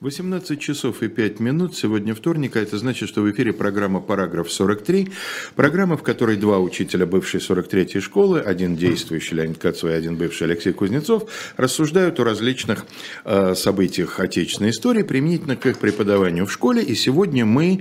18 часов и 5 минут. Сегодня вторник, а это значит, что в эфире программа «Параграф 43». Программа, в которой два учителя бывшей 43-й школы, один действующий Леонид Кацов один бывший Алексей Кузнецов, рассуждают о различных э, событиях отечественной истории применительно к их преподаванию в школе. И сегодня мы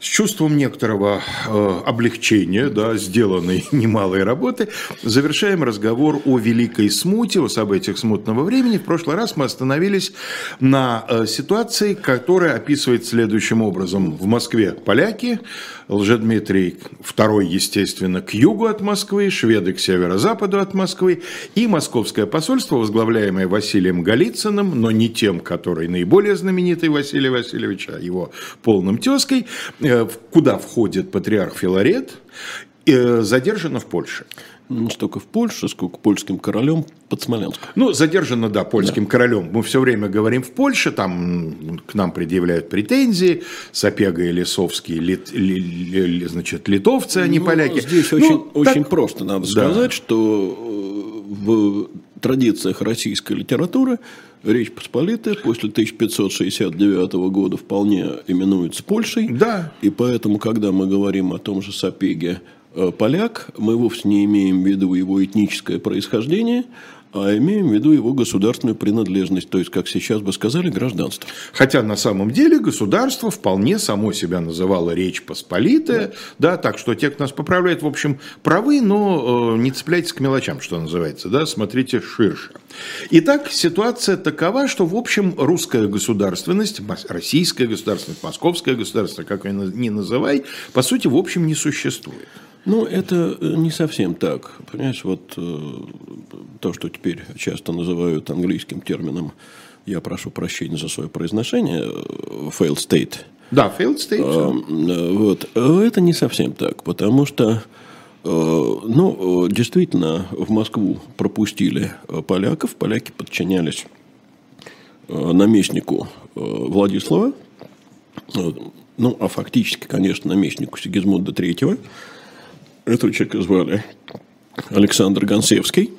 с чувством некоторого э, облегчения, да, сделанной немалой работы, завершаем разговор о Великой Смуте, о событиях смутного времени. В прошлый раз мы остановились на э, ситуации, которая описывает следующим образом. В Москве поляки, Лжедмитрий II, естественно, к югу от Москвы, шведы к северо-западу от Москвы, и московское посольство, возглавляемое Василием Голицыным, но не тем, который наиболее знаменитый Василий Васильевич, а его полным тезкой, э, куда входит патриарх Филарет, э, задержано в Польше не столько в Польше, сколько польским королем под Смоленском. Ну, задержано, да, польским да. королем. Мы все время говорим в Польше, там к нам предъявляют претензии, Сапега и Лисовский, лит, ли, ли, значит, литовцы, а не ну, поляки. Здесь ну, очень, так... очень просто надо да. сказать, что э, в традициях российской литературы Речь Посполитая после 1569 года вполне именуется Польшей. Да. И поэтому, когда мы говорим о том же Сапеге поляк, мы вовсе не имеем в виду его этническое происхождение, а имеем в виду его государственную принадлежность, то есть, как сейчас бы сказали, гражданство. Хотя на самом деле государство вполне само себя называло Речь Посполитая, да, да так что те, кто нас поправляет, в общем, правы, но э, не цепляйтесь к мелочам, что называется, да, смотрите ширше. Итак, ситуация такова, что, в общем, русская государственность, российская государственность, московская государственность, как ее ни называй, по сути, в общем, не существует. Ну, это э, не совсем так. Понимаешь, вот э, то, что теперь часто называют английским термином, я прошу прощения за свое произношение, э, failed state. Да, failed state. А, вот. Это не совсем так, потому что ну, действительно, в Москву пропустили поляков, поляки подчинялись наместнику Владислава, ну, а фактически, конечно, наместнику Сигизмунда Третьего – этого человека звали Александр Гонсевский.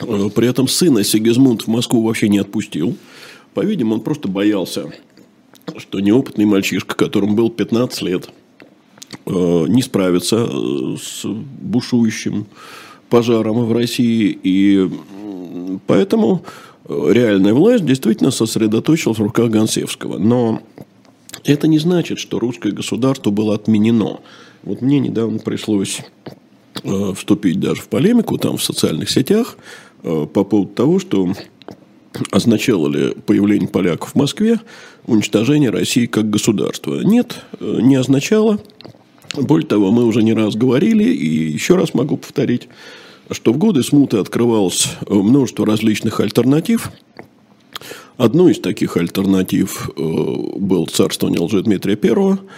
Э, при этом сына Сигизмунд в Москву вообще не отпустил. По-видимому, он просто боялся, что неопытный мальчишка, которому был 15 лет, э, не справится э, с бушующим пожаром в России. И поэтому реальная власть действительно сосредоточилась в руках Гонсевского. Но это не значит, что русское государство было отменено. Вот мне недавно пришлось э, вступить даже в полемику там в социальных сетях э, по поводу того, что означало ли появление поляков в Москве уничтожение России как государства. Нет, э, не означало. Более того, мы уже не раз говорили, и еще раз могу повторить, что в годы смуты открывалось множество различных альтернатив. Одной из таких альтернатив был царствование Лжедмитрия Первого –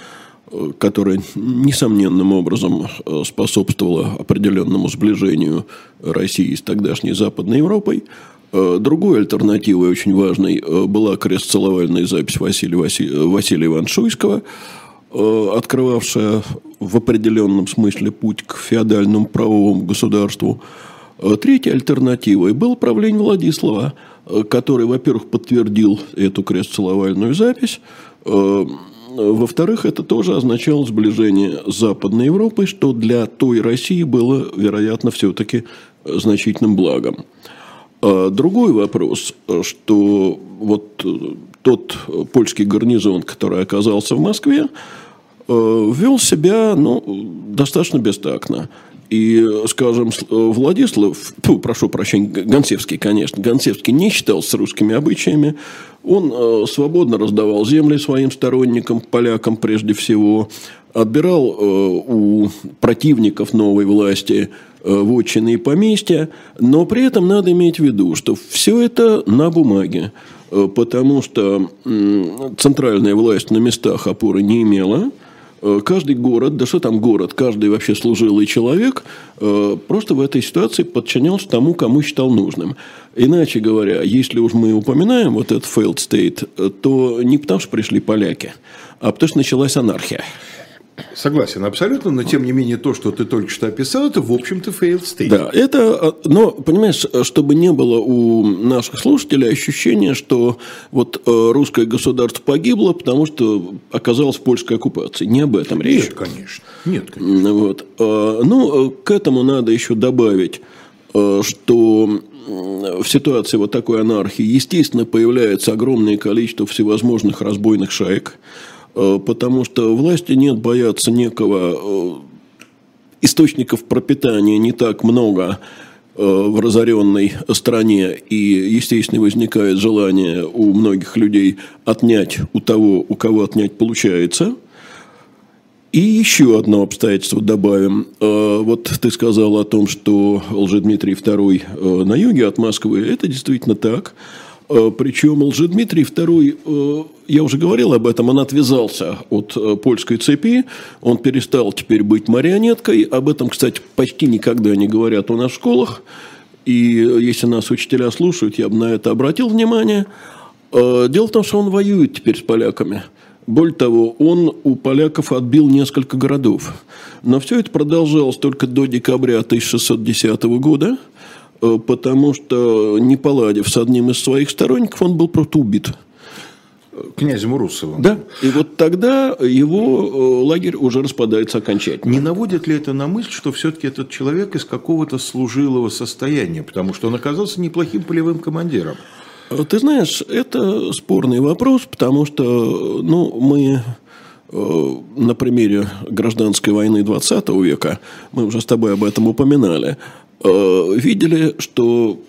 которая несомненным образом э, способствовала определенному сближению России с тогдашней Западной Европой. Э, другой альтернативой очень важной э, была крестцеловальная запись Василия, Василия, Василия Ивана открывавшая в определенном смысле путь к феодальному правовому государству. Третьей альтернативой был правление Владислава, который, во-первых, подтвердил эту крестцеловальную запись, во-вторых, это тоже означало сближение с Западной Европой, что для той России было, вероятно, все-таки значительным благом. А другой вопрос, что вот тот польский гарнизон, который оказался в Москве, э, вел себя ну, достаточно бестактно. И, скажем, Владислав, фу, прошу прощения, Гонцевский, конечно, Гонцевский не считался русскими обычаями. Он э, свободно раздавал земли своим сторонникам, полякам прежде всего, отбирал э, у противников новой власти э, вотчины и поместья, но при этом надо иметь в виду, что все это на бумаге, потому что центральная власть на местах опоры не имела – каждый город, да что там город, каждый вообще служилый человек э, просто в этой ситуации подчинялся тому, кому считал нужным. Иначе говоря, если уж мы упоминаем вот этот failed state, то не потому, что пришли поляки, а потому, что началась анархия. Согласен, абсолютно, но тем не менее то, что ты только что описал, это в общем-то failed state. Да, это, но, понимаешь, чтобы не было у наших слушателей ощущения, что вот э, русское государство погибло, потому что оказалось в польской оккупации. Не об этом речь. Нет, конечно. Нет, конечно. Вот. Э, ну, к этому надо еще добавить, э, что в ситуации вот такой анархии, естественно, появляется огромное количество всевозможных разбойных шаек, Э, потому что власти нет, боятся некого э, источников пропитания не так много э, в разоренной стране, и, естественно, возникает желание у многих людей отнять у того, у кого отнять получается. И еще одно обстоятельство добавим. Вот ты сказал о том, что Лжедмитрий II на юге от Москвы. Это действительно так. Э, Причем Лжедмитрий II, э, я уже говорил об этом, он отвязался от э, польской цепи, он перестал теперь быть марионеткой. Об этом, кстати, почти никогда не говорят у нас в школах. И если нас учителя слушают, я бы на это обратил внимание. Дело в том, что он воюет теперь с поляками. Более того, он у поляков отбил несколько городов. Но все это продолжалось только до декабря 1610 года – потому что, не поладив с одним из своих сторонников, он был просто убит. Князем Урусовым. Да. И вот тогда его э, лагерь уже распадается окончательно. Не наводит ли это на мысль, что все-таки этот человек из какого-то служилого состояния, потому что он оказался неплохим полевым командиром? Э, ты знаешь, это спорный вопрос, потому что ну, мы на примере гражданской войны 20 века, мы уже с тобой об этом упоминали, Э, видели, что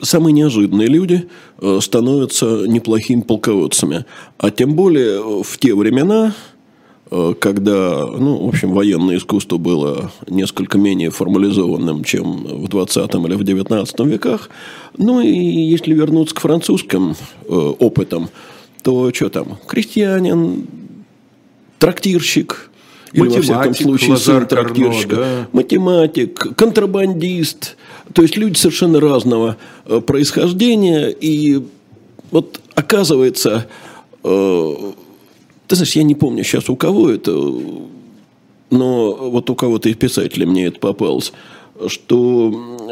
самые неожиданные люди э, становятся неплохими полководцами. А тем более э, в те времена, когда, ну, в общем, военное искусство было несколько менее формализованным, чем в 20 или в 19 веках. Ну, и если вернуться к французским опытам, то что там, крестьянин, трактирщик, или, во всяком случае, сын трактирщика. Да. Математик, контрабандист. То есть, люди совершенно разного э, происхождения. И вот оказывается, э, ты знаешь, я не помню сейчас у кого это, но вот у кого-то из писателей мне это попалось, что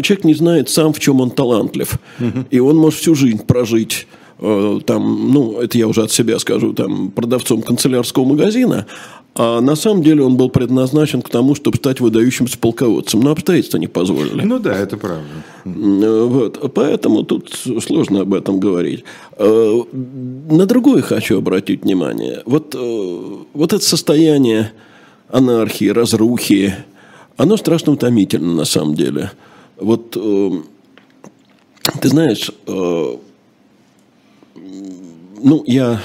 человек не знает сам, в чем он талантлив. Угу. И он может всю жизнь прожить Э, там, ну, это я уже от себя скажу, там, продавцом канцелярского магазина, а на самом деле он был предназначен к тому, чтобы стать выдающимся полководцем. Но обстоятельства не позволили. Ну да, это правда. Э, вот. Поэтому тут сложно об этом говорить. Э, на другое хочу обратить внимание. Вот, вот это состояние анархии, разрухи, оно страшно утомительно на самом деле. Вот ты знаешь, ну, я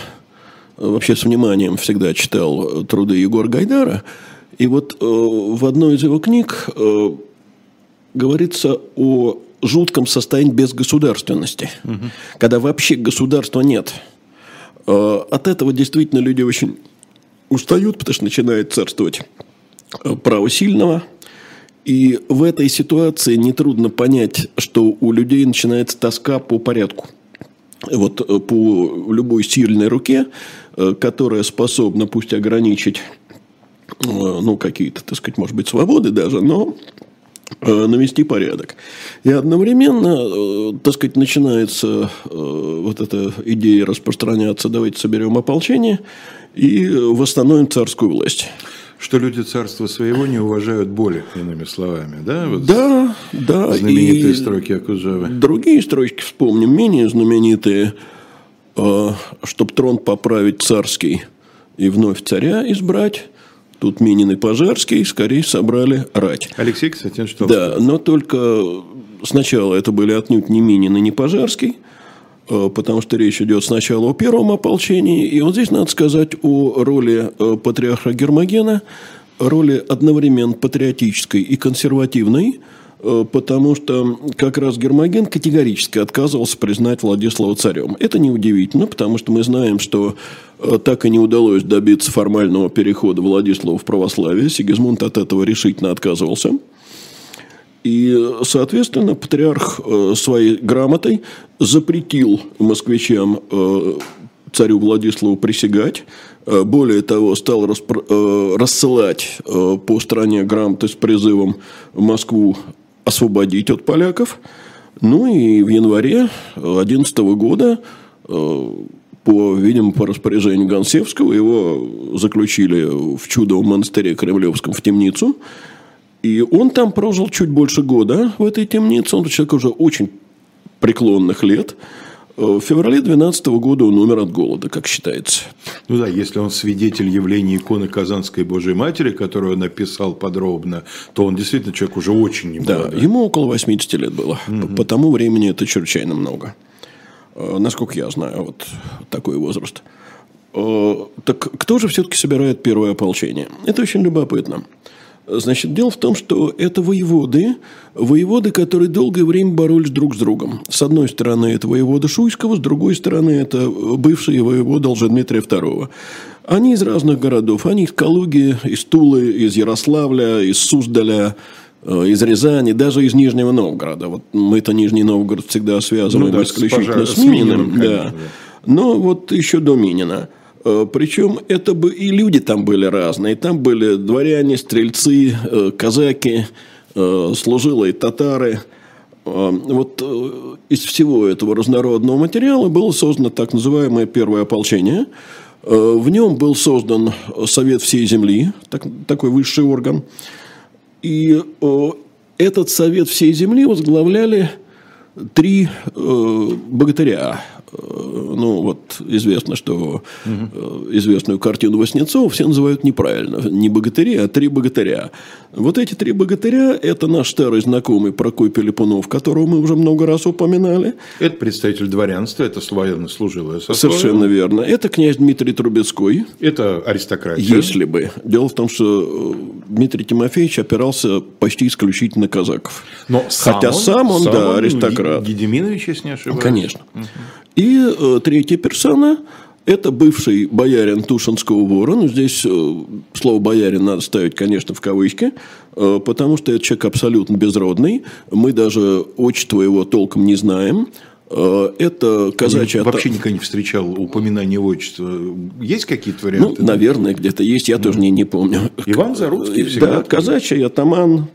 э, вообще с вниманием всегда читал труды Егора Гайдара. И вот э, в одной из его книг э, говорится о жутком состоянии безгосударственности, угу. когда вообще государства нет. Э, от этого действительно люди очень устают, потому что начинает царствовать э, право сильного. И в этой ситуации нетрудно понять, что у людей начинается тоска по порядку – вот э, по любой сильной руке, э, которая способна пусть ограничить э, ну, какие-то, так сказать, может быть, свободы даже, но навести порядок. И одновременно, так сказать, начинается вот эта идея распространяться, давайте соберем ополчение и восстановим царскую власть что люди царства своего не уважают боли, иными словами, да? Вот да, да. Знаменитые и строки Акуджавы. Другие строчки вспомним, менее знаменитые. «А, Чтоб трон поправить царский и вновь царя избрать, Тут Минин и Пожарский скорее собрали рать. Алексей, кстати, что? Да, но только сначала это были отнюдь не Минин и не Пожарский, потому что речь идет сначала о первом ополчении, и вот здесь надо сказать о роли э, патриарха Гермогена, роли одновременно патриотической и консервативной, э, потому что как раз Гермоген категорически отказывался признать Владислава царем. Это неудивительно, потому что мы знаем, что так и не удалось добиться формального перехода Владислава в православие. Сигизмунд от этого решительно отказывался. И, соответственно, патриарх своей грамотой запретил москвичам царю Владиславу присягать. Более того, стал рассылать по стране грамоты с призывом Москву освободить от поляков. Ну и в январе 2011 года по, видимо, по распоряжению Гонсевского его заключили в чудовом монастыре Кремлевском в темницу. И он там прожил чуть больше года в этой темнице. Он человек уже очень преклонных лет. В феврале 12 года он умер от голода, как считается. Ну да, если он свидетель явления иконы Казанской Божьей Матери, которую он написал подробно, то он действительно человек уже очень немолодой. Да, ему около 80 лет было. Угу. По тому времени это чрезвычайно много. Э, насколько я знаю, вот такой возраст. Э, так кто же все-таки собирает первое ополчение? Это очень любопытно. Значит, дело в том, что это воеводы, воеводы, которые долгое время боролись друг с другом. С одной стороны, это воевода Шуйского, с другой стороны, это бывший воевода Лжедмитрия II. Они из разных городов. Они из Калуги, из Тулы, из Ярославля, из Суздаля, Э, из Рязани, даже из Нижнего Новгорода. Вот мы-то Нижний Новгород всегда связываем ну, да, исключительно с, пожар... с Мининым. Конечно, да. Но вот еще до Минина. Э, Причем это бы и люди там были разные. Там были дворяне, стрельцы, э, казаки, служилые татары. Вот из всего этого разнородного материала было создано так называемое первое ополчение. В нем был создан Совет всей земли, так, такой высший орган. И этот совет всей земли возглавляли три э, богатыря. Э, ну, вот известно, что угу. известную картину Васнецова все называют неправильно. Не богатыри, а три богатыря. Вот эти три богатыря – это наш старый знакомый Прокопий Липунов, которого мы уже много раз упоминали. Это представитель дворянства, это военнослужилое сословие. Совершенно верно. Это князь Дмитрий Трубецкой. Это аристократия. Если бы. Дело в том, что Дмитрий Тимофеевич опирался почти исключительно казаков. Но сам Хотя он, сам он, сам да, аристократ. Гедеминович, если не ошибаюсь. Конечно. Угу. И э, третья персона – это бывший боярин Тушинского вора. Ну, здесь э, слово «боярин» надо ставить, конечно, в кавычки, э, потому что это человек абсолютно безродный. Мы даже отчество его толком не знаем. Э, это казачья... Я вообще никогда не встречал упоминания отчества. Есть какие-то варианты? Ну, наверное, где-то есть, я тоже не, не помню. Иван Заруцкий всегда. Да, казачий атаман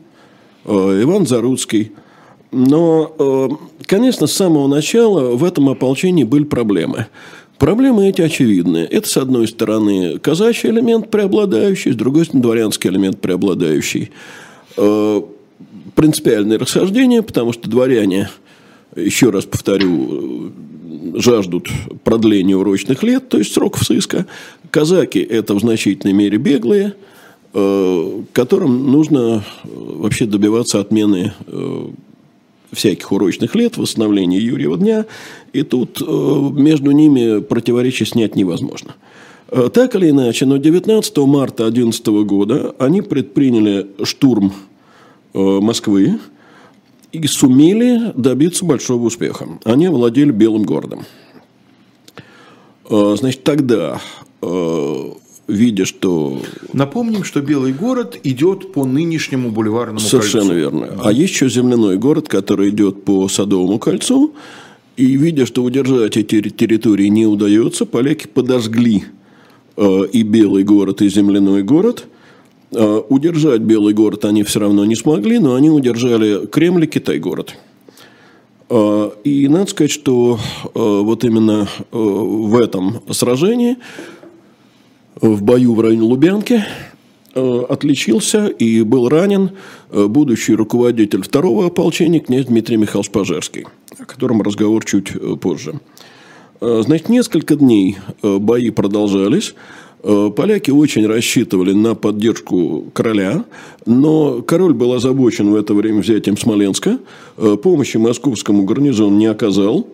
э, Иван Заруцкий – но, э, конечно, с самого начала в этом ополчении были проблемы. Проблемы эти очевидны. Это, с одной стороны, казачий элемент преобладающий, с другой стороны, дворянский элемент преобладающий. Э, принципиальные расхождения, потому что дворяне, еще раз повторю, жаждут продления урочных лет, то есть сроков сыска. Казаки – это в значительной мере беглые, э, которым нужно вообще добиваться отмены всяких урочных лет, восстановления Юрьева дня, и тут э, между ними противоречия снять невозможно. Э, так или иначе, но 19 марта 2011 года они предприняли штурм э, Москвы и сумели добиться большого успеха. Они владели Белым городом. Значит, тогда видя, что... Напомним, что Белый город идет по нынешнему бульварному Совершенно кольцу. верно. Да. А есть еще земляной город, который идет по Садовому кольцу. И видя, что удержать эти территории не удается, поляки подожгли э, и Белый город, и земляной город. Э, удержать Белый город они все равно не смогли, но они удержали Кремль и Китай-город. Э, и надо сказать, что э, вот именно э, в этом сражении в бою в районе Лубянки, э, отличился и был ранен э, будущий руководитель второго ополчения князь Дмитрий Михайлович Пожарский, о котором разговор чуть э, позже. Значит, несколько дней бои продолжались. Поляки очень рассчитывали на поддержку короля, но король был озабочен в это время взятием Смоленска, помощи московскому гарнизону не оказал.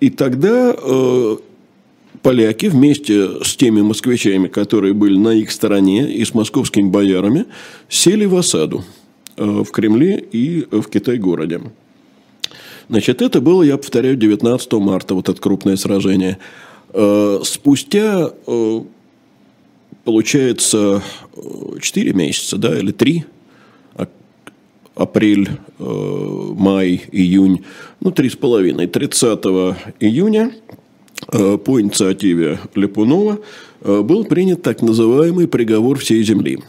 И тогда поляки вместе с теми москвичами, которые были на их стороне, и с московскими боярами, сели в осаду э, в Кремле и в Китай-городе. Значит, это было, я повторяю, 19 марта, вот это крупное сражение. Э, спустя, э, получается, 4 месяца, да, или 3, а, апрель, май, июнь, ну, три с половиной, 30 июня по инициативе Липунова был принят так называемый приговор всей земли.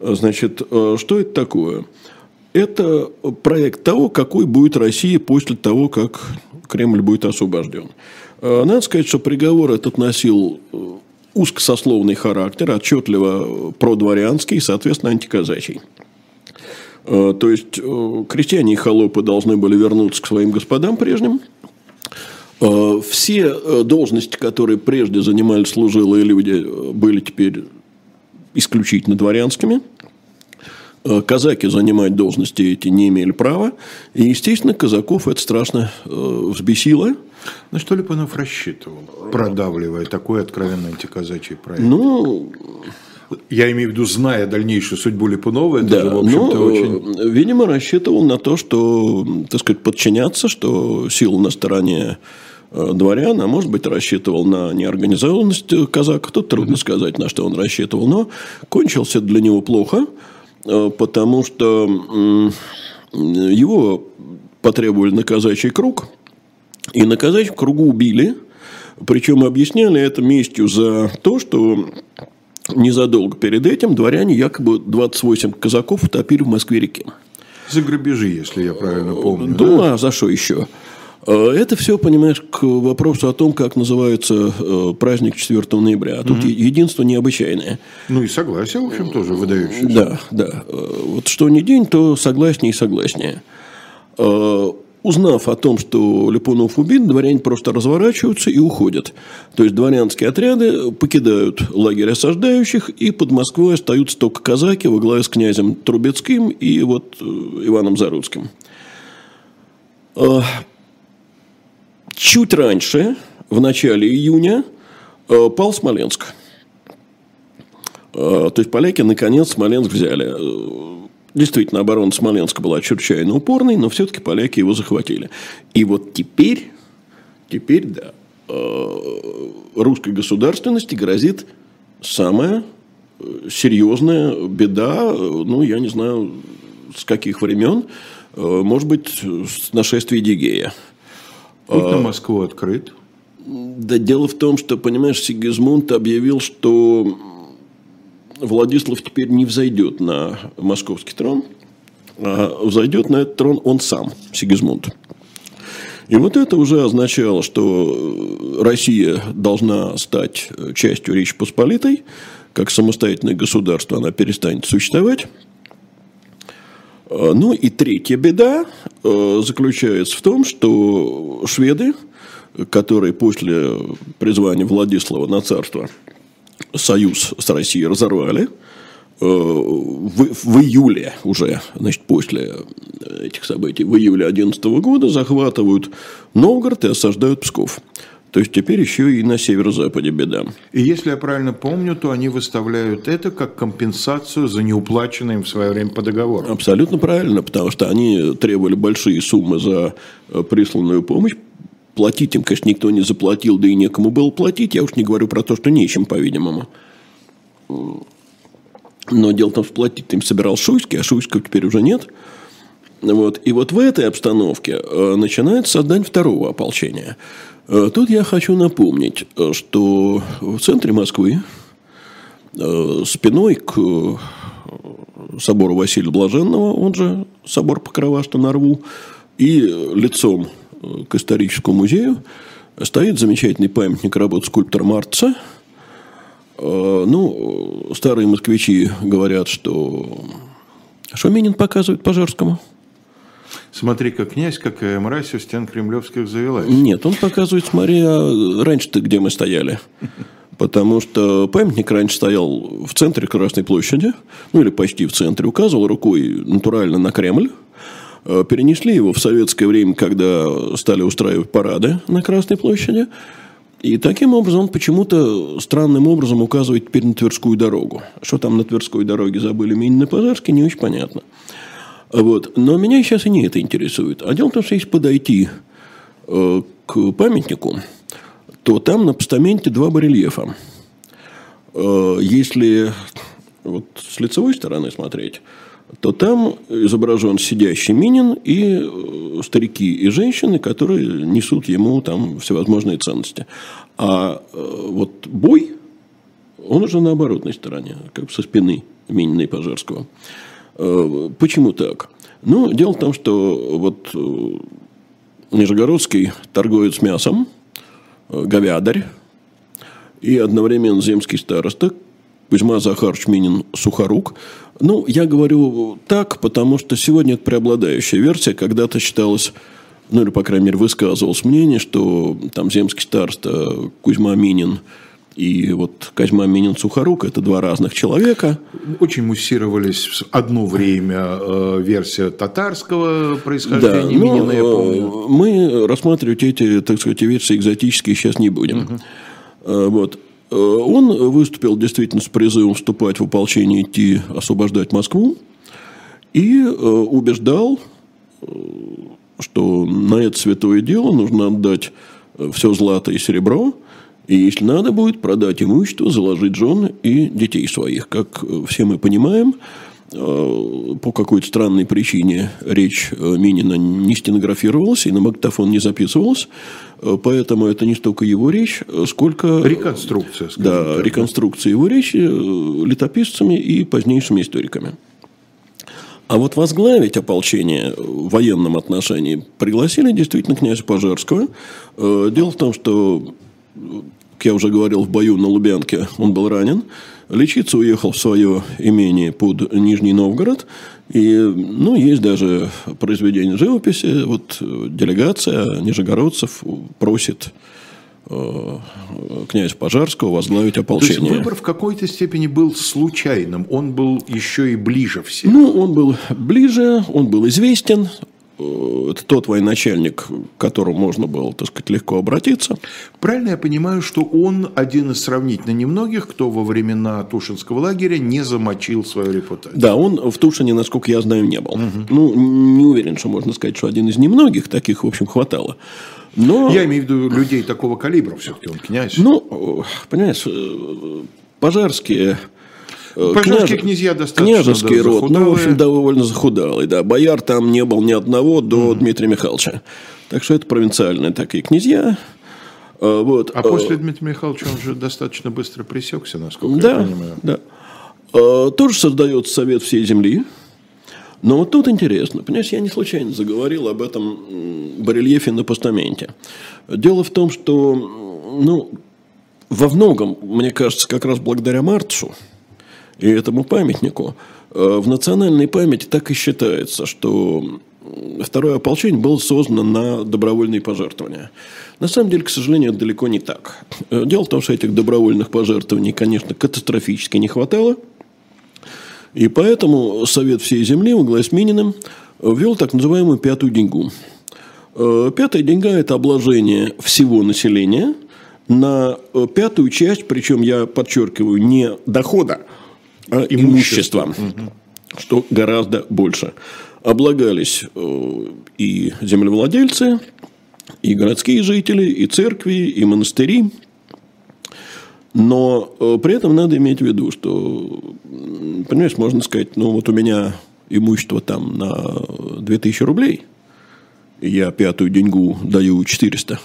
Значит, что это такое? Это проект того, какой будет Россия после того, как Кремль будет освобожден. Надо сказать, что приговор этот носил узкосословный характер, отчетливо продворянский и, соответственно, антиказачий. То есть, крестьяне и холопы должны были вернуться к своим господам прежним – Э, все э, должности, которые прежде занимали служилые люди, э, были теперь исключительно дворянскими. Казаки занимать должности эти не имели права. И, естественно, казаков это страшно взбесило. На что Липанов рассчитывал, продавливая такой откровенно антиказачий проект? Ну, я имею в виду, зная дальнейшую судьбу Липунова, это да, же, в общем-то, ну, очень... Видимо, рассчитывал на то, что, так сказать, подчиняться, что сила на стороне Э, дворян, а может быть, рассчитывал на неорганизованность казака. Тут трудно сказать, на что он рассчитывал. Но кончился для него плохо, э, потому что его потребовали на казачий круг, и на казачьем кругу убили. Причем объясняли это местью за то, что незадолго перед этим дворяне якобы 28 казаков утопили в Москве-реке. За грабежи, если я правильно помню. Да, да? а за что еще? Э, это все, понимаешь, к вопросу о том, как называется э, праздник 4 ноября. А тут угу. единство необычайное. Ну и согласие, в общем, тоже выдающееся. Да, да. Э, вот что не день, то согласнее и согласнее. Узнав о том, что Липунов убит, дворяне просто разворачиваются и уходят. То есть дворянские отряды покидают лагерь осаждающих, и под Москвой остаются только казаки во главе с князем Трубецким и вот Иваном Заруцким. Чуть раньше, в начале июня, э, пал Смоленск. Э, то есть поляки наконец Смоленск взяли. Э, действительно, оборона Смоленска была чрезвычайно упорной, но все-таки поляки его захватили. И вот теперь, теперь, да, русской государственности грозит самая серьезная беда, ну, я не знаю, с каких времен, может быть, с нашествия Дигея. Путь на Москву открыт. Да дело в том, что, понимаешь, Сигизмунд объявил, что Владислав теперь не взойдет на московский трон, а взойдет на этот трон он сам, Сигизмунд. И вот это уже означало, что Россия должна стать частью Речи Посполитой, как самостоятельное государство она перестанет существовать. Э, ну и третья беда э, заключается в том, что шведы, которые после призвания Владислава на царство союз с Россией разорвали, э, в, в июле уже, значит, после этих событий, в июле 2011 года захватывают Новгород и осаждают Псков. То есть теперь еще и на северо-западе беда. И если я правильно помню, то они выставляют это как компенсацию за неуплаченное им в свое время по договору. Абсолютно правильно, потому что они требовали большие суммы за э, присланную помощь. Платить им, конечно, никто не заплатил, да и некому было платить. Я уж не говорю про то, что нечем, по-видимому. Но дело в том, что платить им собирал Шуйский, а Шуйского теперь уже нет. Вот. И вот в этой обстановке э, начинается создание второго ополчения – тут я хочу напомнить, э, что в центре Москвы э, спиной к собору Василия Блаженного, он же собор Покрова, что на рву, и лицом к историческому музею стоит замечательный памятник работы скульптора Марца. Ну, старые москвичи говорят, что Шуменин показывает Пожарскому – Смотри, как князь, какая мразь у стен кремлевских завелась. Нет, он показывает, смотри, а раньше-то где мы стояли. Потому что памятник раньше стоял в центре Красной площади, ну или почти в центре, указывал рукой натурально на Кремль. А, перенесли его в советское время, когда стали устраивать парады на Красной площади. И таким образом он почему-то странным образом указывает теперь на Тверскую дорогу. Что там на Тверской дороге забыли Минин и Пожарский, не очень понятно. Вот. Но меня сейчас и не это интересует. А дело в том, что если подойти э, к памятнику, то там на постаменте два барельефа. Э, если вот с лицевой стороны смотреть, то там изображен сидящий Минин и э, старики и женщины, которые несут ему там всевозможные ценности. А э, вот бой, он уже на оборотной стороне, как со спины Минина и Пожарского. Э, почему так? Ну, дело в том, что вот Нижегородский торгует с мясом, говядарь, и одновременно земский староста, Кузьма Захарович Минин Сухорук. Ну, я говорю так, потому что сегодня это преобладающая версия. Когда-то считалось, ну или, по крайней мере, высказывалось мнение, что там земский староста Кузьма Минин и вот Козьма Минин Сухорук – это два разных человека. Очень муссировались в одно время э, версия татарского происхождения да, Минина, я помню. Э, мы рассматривать эти, так сказать, версии экзотические сейчас не будем. Угу. Вот. Он выступил действительно с призывом вступать в ополчение, идти освобождать Москву. И убеждал, что на это святое дело нужно отдать все злато и серебро, и если надо будет, продать имущество, заложить жен и детей своих. Как все мы понимаем, Э, по какой-то странной причине речь э, Минина не стенографировалась и на магнитофон не записывалась. Э, поэтому это не столько его речь, сколько... Реконструкция, Да, так. реконструкция его речи летописцами и позднейшими историками. А вот возглавить ополчение в военном отношении пригласили действительно князя Пожарского. Дело в том, что, как я уже говорил, в бою на Лубянке он был ранен. Лечиться уехал в свое имение под Нижний Новгород. И, ну, есть даже произведение живописи. Вот делегация нижегородцев просит э, князя Пожарского возглавить ополчение. То есть выбор в какой-то степени был случайным. Он был еще и ближе всех. Ну, он был ближе, он был известен, Э, это тот военачальник, к которому можно было, так сказать, легко обратиться. Правильно я понимаю, что он один из сравнительно немногих, кто во времена Тушинского лагеря не замочил свою репутацию. Да, он в Тушине, насколько я знаю, не был. Угу. Ну, не уверен, что можно сказать, что один из немногих, таких, в общем, хватало. Но... Я имею в виду людей такого калибра, все-таки он князь. Ну, понимаешь, э, пожарские Э, Пожарские князья достаточно Княжеский да, род, ну, в общем, довольно захудалый, да. Бояр там не был ни одного до mm. Дмитрия Михайловича. Так что это провинциальные такие князья. А, вот. а после Дмитрия Михайловича он же достаточно быстро пресекся, насколько да, я понимаю. Да. Тоже создается Совет всей земли. Но вот тут интересно, понимаешь, я не случайно заговорил об этом барельефе на постаменте. Дело в том, что, ну, во многом, мне кажется, как раз благодаря Марцу, и этому памятнику, э, в национальной памяти так и считается, что второе ополчение было создано на добровольные пожертвования. На самом деле, к сожалению, это далеко не так. Э, дело в том, что этих добровольных пожертвований, конечно, катастрофически не хватало. И поэтому Совет всей земли во главе с Мининым ввел так называемую пятую деньгу. Э, пятая деньга – это обложение всего населения на пятую часть, причем я подчеркиваю, не дохода, а имуществом, что гораздо больше. Облагались э, и землевладельцы, и городские жители, и церкви, и монастыри. Но э, при этом надо иметь в виду, что, понимаешь, можно сказать, ну вот у меня имущество там на 2000 рублей, я пятую деньгу даю 400,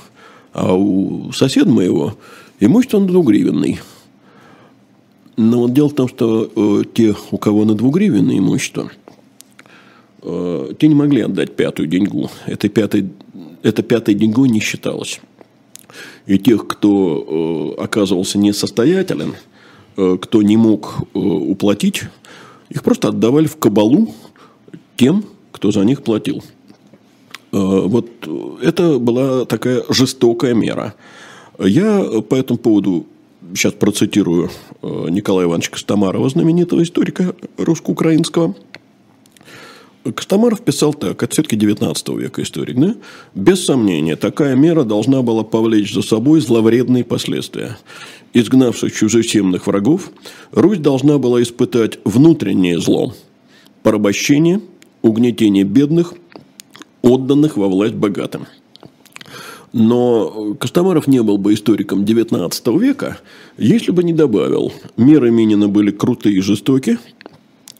а у соседа моего имущество на двугривенный – но вот дело в том, что э, те, у кого на двугривенное имущество, э, те не могли отдать пятую деньгу. Этой пятой, это пятой деньгой не считалось. И тех, кто э, оказывался несостоятелен, э, кто не мог э, уплатить, их просто отдавали в кабалу тем, кто за них платил. Э, вот это была такая жестокая мера. Я по этому поводу сейчас процитирую э, Николая Ивановича Костомарова, знаменитого историка русско-украинского. Костомаров писал так, это все-таки 19 века историк, да? Без сомнения, такая мера должна была повлечь за собой зловредные последствия. Изгнавших чужеземных врагов, Русь должна была испытать внутреннее зло – порабощение, угнетение бедных, отданных во власть богатым – но Костомаров не был бы историком XIX века, если бы не добавил, меры Минина были крутые и жестокие,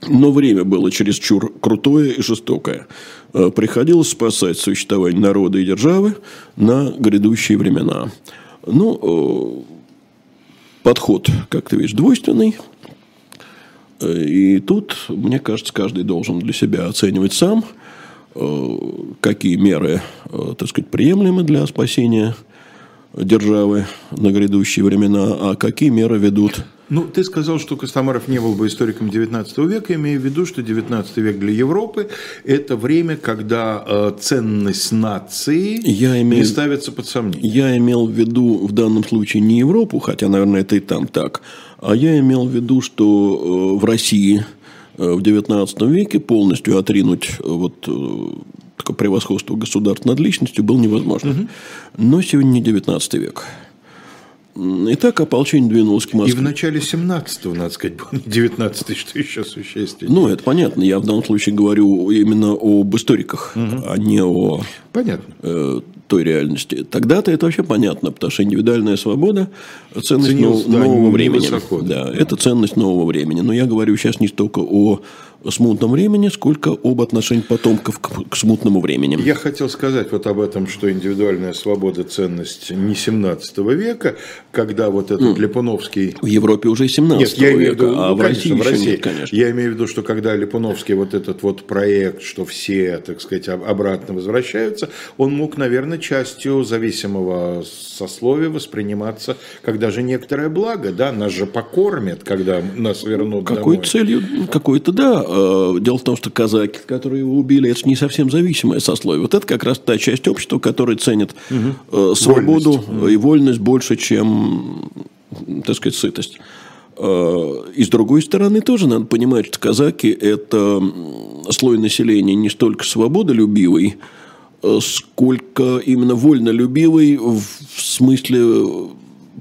Но время было чересчур крутое и жестокое. Э, приходилось спасать существование народа и державы на грядущие времена. Ну, подход, как ты видишь, двойственный. И тут, мне кажется, каждый должен для себя оценивать сам, какие меры, так сказать, приемлемы для спасения державы на грядущие времена, а какие меры ведут ну, ты сказал, что Костомаров не был бы историком 19 века, имея в виду, что 19 век для Европы – это время, когда э, ценность нации я имею, не ставится под сомнение. Я имел в виду в данном случае не Европу, хотя, наверное, это и там так, а я имел в виду, что э, в России э, в 19 веке полностью отринуть э, вот такое превосходство государства над личностью было невозможно. Угу. Но сегодня не 19 век. Итак, ополчение двинулось к Москве. И в начале 17-го, надо сказать, был не 19 что еще существенно. Ну, это понятно. Я в данном случае говорю именно об историках, угу. а не о понятно. Э, той реальности. Тогда-то это вообще понятно, потому что индивидуальная свобода – ценность Ценилась, нового, да, нового времени. Высоко, да. да, это ценность нового времени. Но я говорю сейчас не столько о смутном времени, сколько об отношении потомков к, к смутному времени. Я хотел сказать вот об этом, что индивидуальная свобода – ценность не 17 века, когда вот этот mm. Липуновский… В Европе уже 17 нет, я имею в виду, а ну, в России, в России нет, конечно. Я имею в виду, что когда Липуновский вот этот вот проект, что все, так сказать, обратно возвращаются, он мог, наверное, частью зависимого сословия восприниматься как даже некоторое благо, да, нас же покормят, когда нас вернут Какой домой. целью, какой-то, да, Э, дело в том, что казаки, которые его убили, это не совсем зависимое сословие. Вот это как раз та часть общества, которая ценит угу. свободу вольность. и вольность больше, чем, так сказать, сытость. Э, и с другой стороны, тоже надо понимать, что казаки – это слой населения не столько свободолюбивый, сколько именно вольнолюбивый в смысле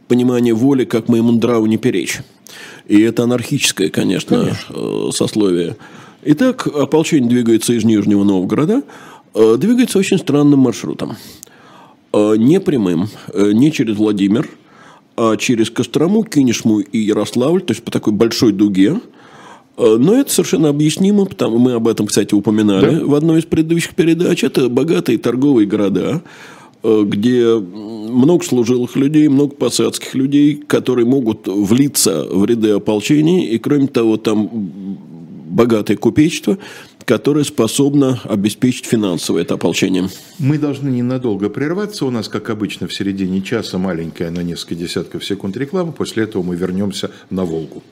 понимания воли, как моему нраву не перечь. И это анархическое, конечно, конечно. Э, сословие. Итак, ополчение двигается из Нижнего Новгорода, э, двигается очень странным маршрутом. Э, не прямым, не через Владимир, а через Кострому, Кинешму и Ярославль, то есть по такой большой дуге. Но это совершенно объяснимо, потому мы об этом, кстати, упоминали да? в одной из предыдущих передач. Это богатые торговые города, где много служилых людей, много посадских людей, которые могут влиться в ряды ополчений, и кроме того, там богатое купечество, которое способно обеспечить финансовое это ополчение. Мы должны ненадолго прерваться. У нас, как обычно, в середине часа маленькая на несколько десятков секунд реклама. После этого мы вернемся на Волгу.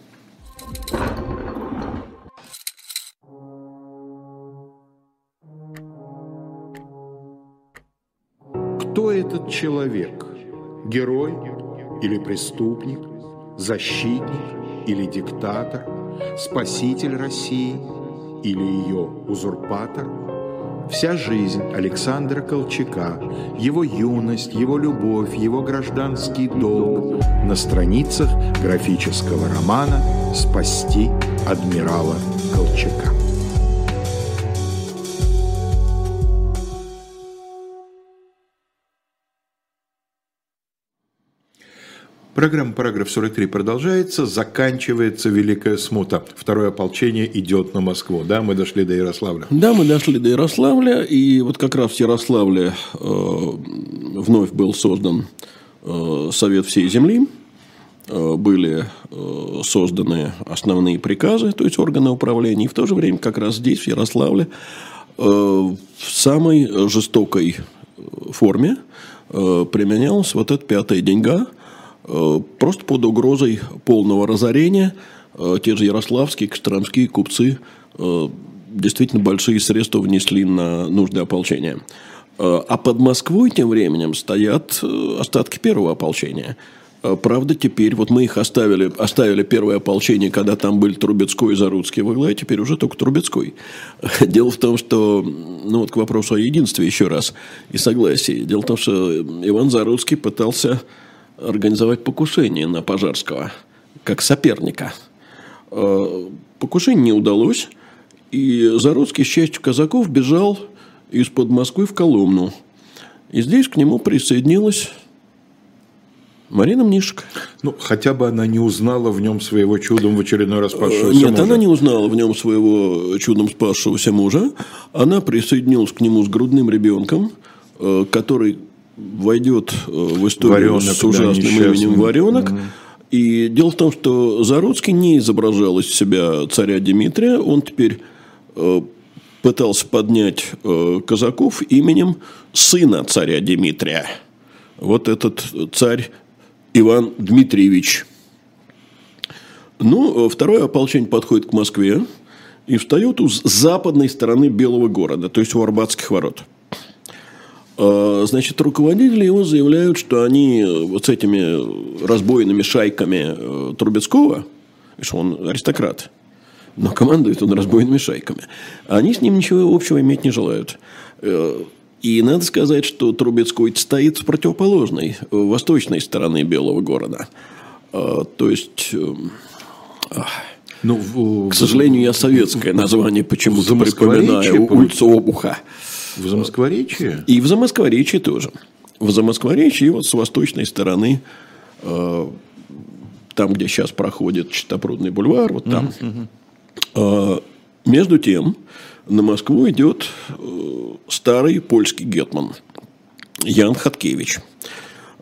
Кто этот человек? Герой или преступник? Защитник или диктатор? Спаситель России или ее узурпатор? Вся жизнь Александра Колчака, его юность, его любовь, его гражданский долг на страницах графического романа «Спасти адмирала Колчака». Программа «Параграф 43» продолжается, заканчивается Великая Смута. Второе ополчение идет на Москву. Да, мы дошли до Ярославля. Да, мы дошли до Ярославля, и вот как раз в Ярославле э, вновь был создан э, Совет всей земли, э, были э, созданы основные приказы, то есть органы управления, и в то же время как раз здесь, в Ярославле, э, в самой жестокой форме э, применялась вот эта пятая деньга – Э, просто под угрозой полного разорения э, те же ярославские, костромские купцы э, действительно большие средства внесли на нужды ополчения. А под Москвой тем временем стоят остатки первого ополчения. Правда, теперь вот мы их оставили, оставили первое ополчение, когда там были Трубецкой и Заруцкий во главе, теперь уже только Трубецкой. Дело в том, что, ну вот к вопросу о единстве еще раз и согласии. Дело в том, что Иван Заруцкий пытался организовать покушение на Пожарского как соперника. Э, покушение не удалось, и Заруцкий с частью казаков бежал из-под Москвы в Коломну. И здесь к нему присоединилась Марина Мнишек. Ну, хотя бы она не узнала в нем своего чудом в очередной раз спасшегося Нет, мужа. она не узнала в нем своего чудом спасшегося мужа. Она присоединилась к нему с грудным ребенком, э, который войдет э, в историю Варенок, с да, ужасным несчастный. именем Варенок. И дело в том, что Заруцкий не изображал из себя царя Дмитрия. Он теперь э, пытался поднять э, казаков именем сына царя Дмитрия. Вот этот царь Иван Дмитриевич. Ну, второе ополчение подходит к Москве и встает у западной стороны Белого города, то есть у Арбатских ворот. Э, Значит, руководители его заявляют, что они э, вот с этими разбойными шайками э, Трубецкого, что он аристократ, но командует он разбойными шайками, они с ним ничего общего иметь не желают. Э, И надо сказать, что Трубецкой стоит с противоположной, восточной стороны Белого города. То есть, Ну, в, к сожалению, я советское название почему-то припоминаю. по- Улица Обуха. В Замоскворечье? И в Замоскворечье тоже. В Замоскворечье вот с восточной стороны, э, там, где сейчас проходит Чистопрудный бульвар, вот там. Э, между тем, на Москву идет э, старый польский гетман Ян Хаткевич.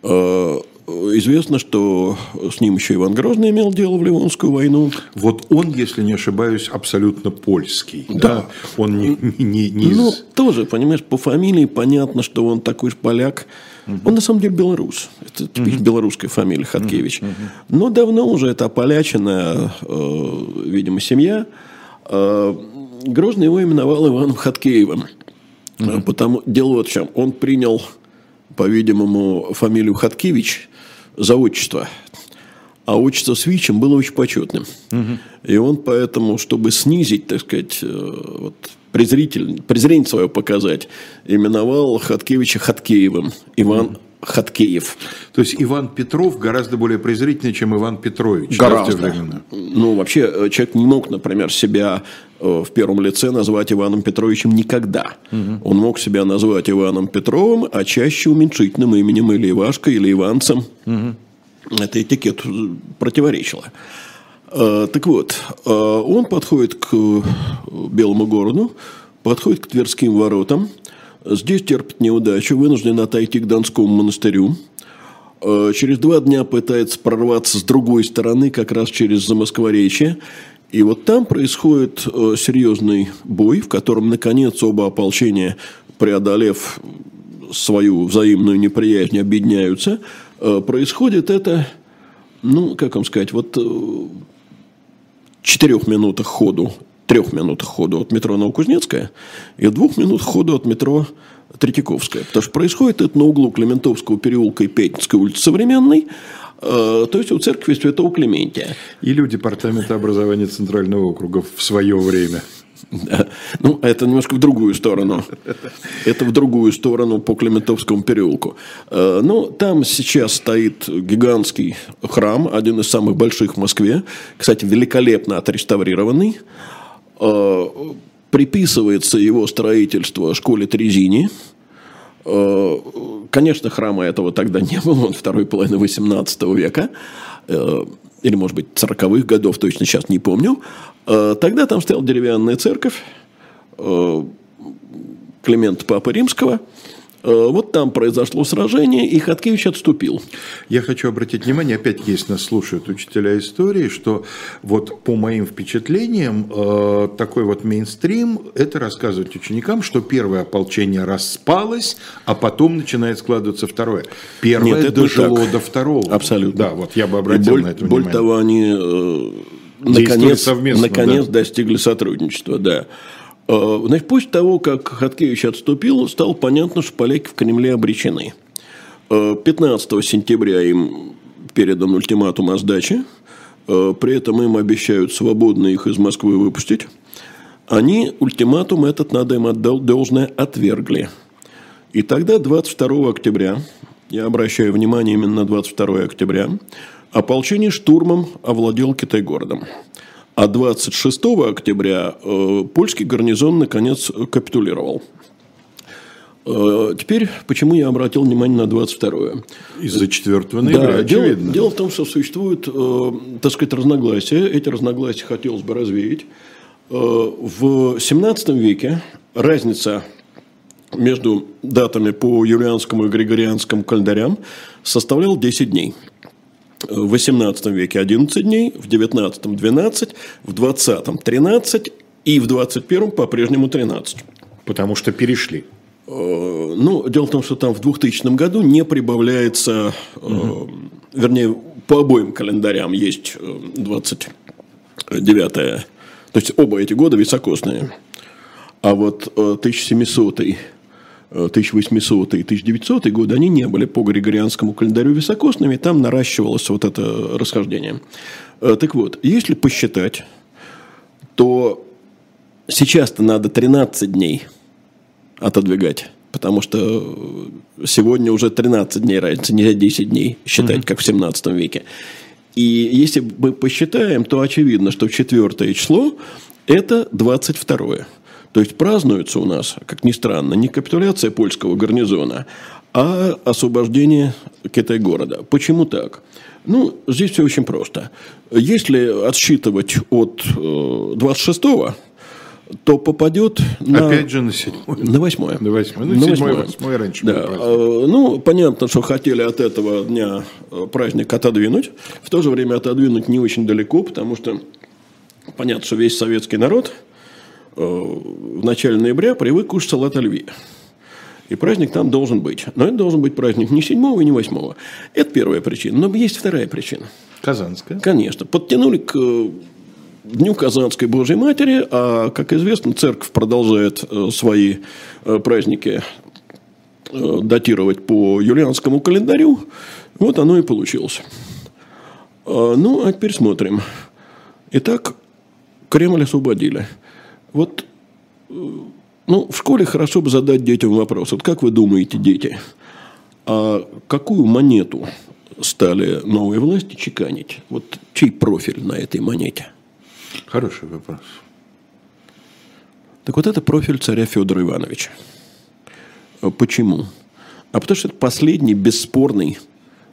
Э, Известно, что с ним еще Иван Грозный имел дело в Ливонскую войну. Вот он, если не ошибаюсь, абсолютно польский. Да. Он не, не, не из... Ну, тоже, понимаешь, по фамилии понятно, что он такой же поляк. Он на самом деле белорус. Это типично белорусская фамилия Хаткевич. Но давно уже это ополяченная, э, видимо, семья. Э, Грозный его именовал Иваном Хаткеевым. Э, Потому, дело вот в чем. Он принял, по-видимому, фамилию Хаткевич за отчество. А отчество с Вичем было очень почетным. И он поэтому, чтобы снизить, так сказать, э, вот, презритель, презрение свое показать, именовал Хаткевича Хаткеевым. Иван Хаткеев. То есть Иван Петров гораздо более презрительный, чем Иван Петрович. да, в те Гораздо. времена. Ну, вообще, э, человек не мог, например, себя в первом лице назвать Иваном Петровичем никогда. Он мог себя назвать Иваном Петровым, а чаще уменьшительным именем или Ивашкой, или Иванцем. Это этикету э, противоречило. Э, Так вот, э, он подходит к э, Белому городу, подходит к Тверским воротам, здесь терпит неудачу, вынужден отойти к Донскому монастырю. Э, Через два дня пытается прорваться с другой стороны, как раз через Замоскворечье. И вот там происходит э, серьезный бой, в котором, наконец, оба ополчения, преодолев свою взаимную неприязнь, объединяются. Э, Происходит это, ну, как вам сказать, вот э, четырех минутах ходу, трех минутах ходу от метро Новокузнецкая и двух минут ходу от метро Третьяковская. Потому что происходит это на углу Клементовского переулка и Пятницкой улицы Современной, то есть у церкви Святого Клементия. Или у Департамента образования Центрального округа в свое время. Да. Ну, это немножко в другую сторону. Это в другую сторону по Клементовскому переулку. Э, Ну, там сейчас стоит гигантский храм, один из самых больших в Москве. Кстати, великолепно отреставрированный. Э, Приписывается его строительство школе Трезини. Э, Конечно, храма этого тогда не было, он второй половины XVIII века, э, или, может быть, 40-х годов, точно сейчас не помню. Э, Тогда там стояла деревянная церковь Климента Папы Римского. Э, Вот там произошло сражение, и Хаткевич отступил. Я хочу обратить внимание, опять есть нас слушают учителя истории, что вот по моим впечатлениям э, такой вот мейнстрим – это рассказывать ученикам, что первое ополчение распалось, а потом начинает складываться второе. Первое Нет, это дожило так. до второго. Абсолютно. Да, вот я бы И обратил боль, на это более внимание. того, они э, наконец, наконец да. достигли сотрудничества. Да. Э, Значит, после того, как Хаткевич отступил, стало понятно, что поляки в Кремле обречены. Э, 15 сентября им передан ультиматум о сдаче. Э, При этом им обещают свободно их из Москвы выпустить. Они ультиматум этот, надо им отдать должное, отвергли. И тогда 22 октября, я обращаю внимание именно на 22 октября, ополчение штурмом овладел Китай-городом. А 26 октября э, польский гарнизон наконец капитулировал. Э, теперь, почему я обратил внимание на 22-е? Из-за 4 ноября, да, дело, очевидно. дело в том, что существуют, э, так сказать, разногласия. Эти разногласия хотелось бы развеять. В 17 веке разница между датами по юлианскому и григорианскому календарям составляла 10 дней. В 18 веке 11 дней, в 19 12, в 20 13 и в 21 по-прежнему 13. Потому что перешли. Э, ну, дело в том, что там в 2000 году не прибавляется, угу. вернее, по обоим календарям есть 29 то есть оба эти года високосные. А вот 1700 1800 и 1900 годы, они не были по григорианскому календарю високосными, там наращивалось вот это расхождение. Э, так вот, если посчитать, то сейчас-то надо 13 дней отодвигать. Потому что сегодня уже 13 дней разница, не 10 дней считать, mm-hmm. как в 17 веке. И если мы посчитаем, то очевидно, что четвертое число – это 22 То есть празднуется у нас, как ни странно, не капитуляция польского гарнизона, а освобождение Китай-города. Почему так? Ну, здесь все очень просто. Если отсчитывать от 26-го, э, то попадет на... Опять же на седьмое. На восьмое. На восьмое. Ну, на седьмое, восьмое раньше да. А, ну, понятно, что хотели от этого дня э, праздник отодвинуть. В то же время отодвинуть не очень далеко, потому что понятно, что весь советский народ э, в начале ноября привык кушать салат оливье. И праздник там должен быть. Но это должен быть праздник не седьмого и не восьмого. Это первая причина. Но есть вторая причина. Казанская. Конечно. Подтянули к э, Дню Казанской Божьей Матери, а, как известно, церковь продолжает э, свои э, праздники э, датировать по юлианскому календарю. Вот оно и получилось. А, ну, а теперь смотрим. Итак, Кремль освободили. Вот, ну, в школе хорошо бы задать детям вопрос. Вот как вы думаете, дети, а какую монету стали новые власти чеканить? Вот чей профиль на этой монете? Хороший вопрос. Так вот это профиль царя Федора Ивановича. А почему? А потому что это последний бесспорный,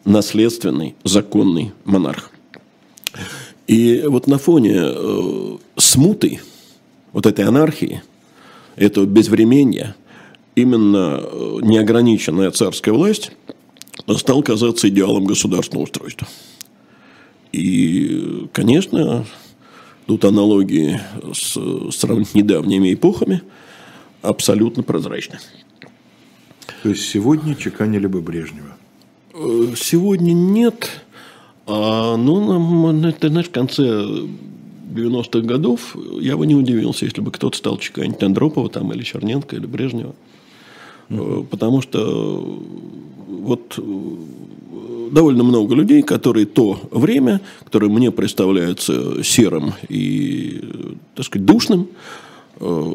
наследственный, законный монарх. И вот на фоне э, смуты, вот этой анархии, этого безвременья, именно э, неограниченная царская власть стал казаться идеалом государственного устройства. И, конечно, Тут аналогии с сравнительно недавними эпохами абсолютно прозрачны. То есть сегодня чеканили бы Брежнева? Э, сегодня нет. А, ну, это, знаешь, в конце 90-х годов я бы не удивился, если бы кто-то стал чеканить Андропова там, или Черненко, или Брежнева. Угу. Потому что вот довольно много людей, которые то время, которое мне представляется серым и, так сказать, душным, э,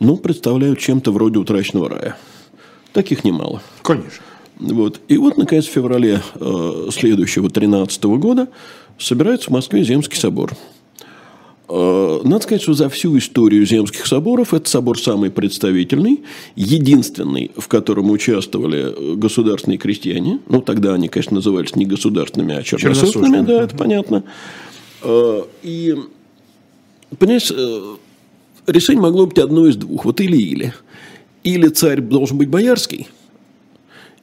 ну, представляют чем-то вроде утраченного рая. Таких немало. Конечно. Вот. И вот, наконец, в феврале э, следующего 13 года собирается в Москве Земский собор – Э, надо сказать, что за всю историю земских соборов этот собор самый представительный, единственный, в котором участвовали государственные крестьяне. Ну, тогда они, конечно, назывались не государственными, а черносотными, да, это понятно. Э, и, понимаешь, э, решение могло быть одно из двух, вот или-или. Или царь должен быть боярский –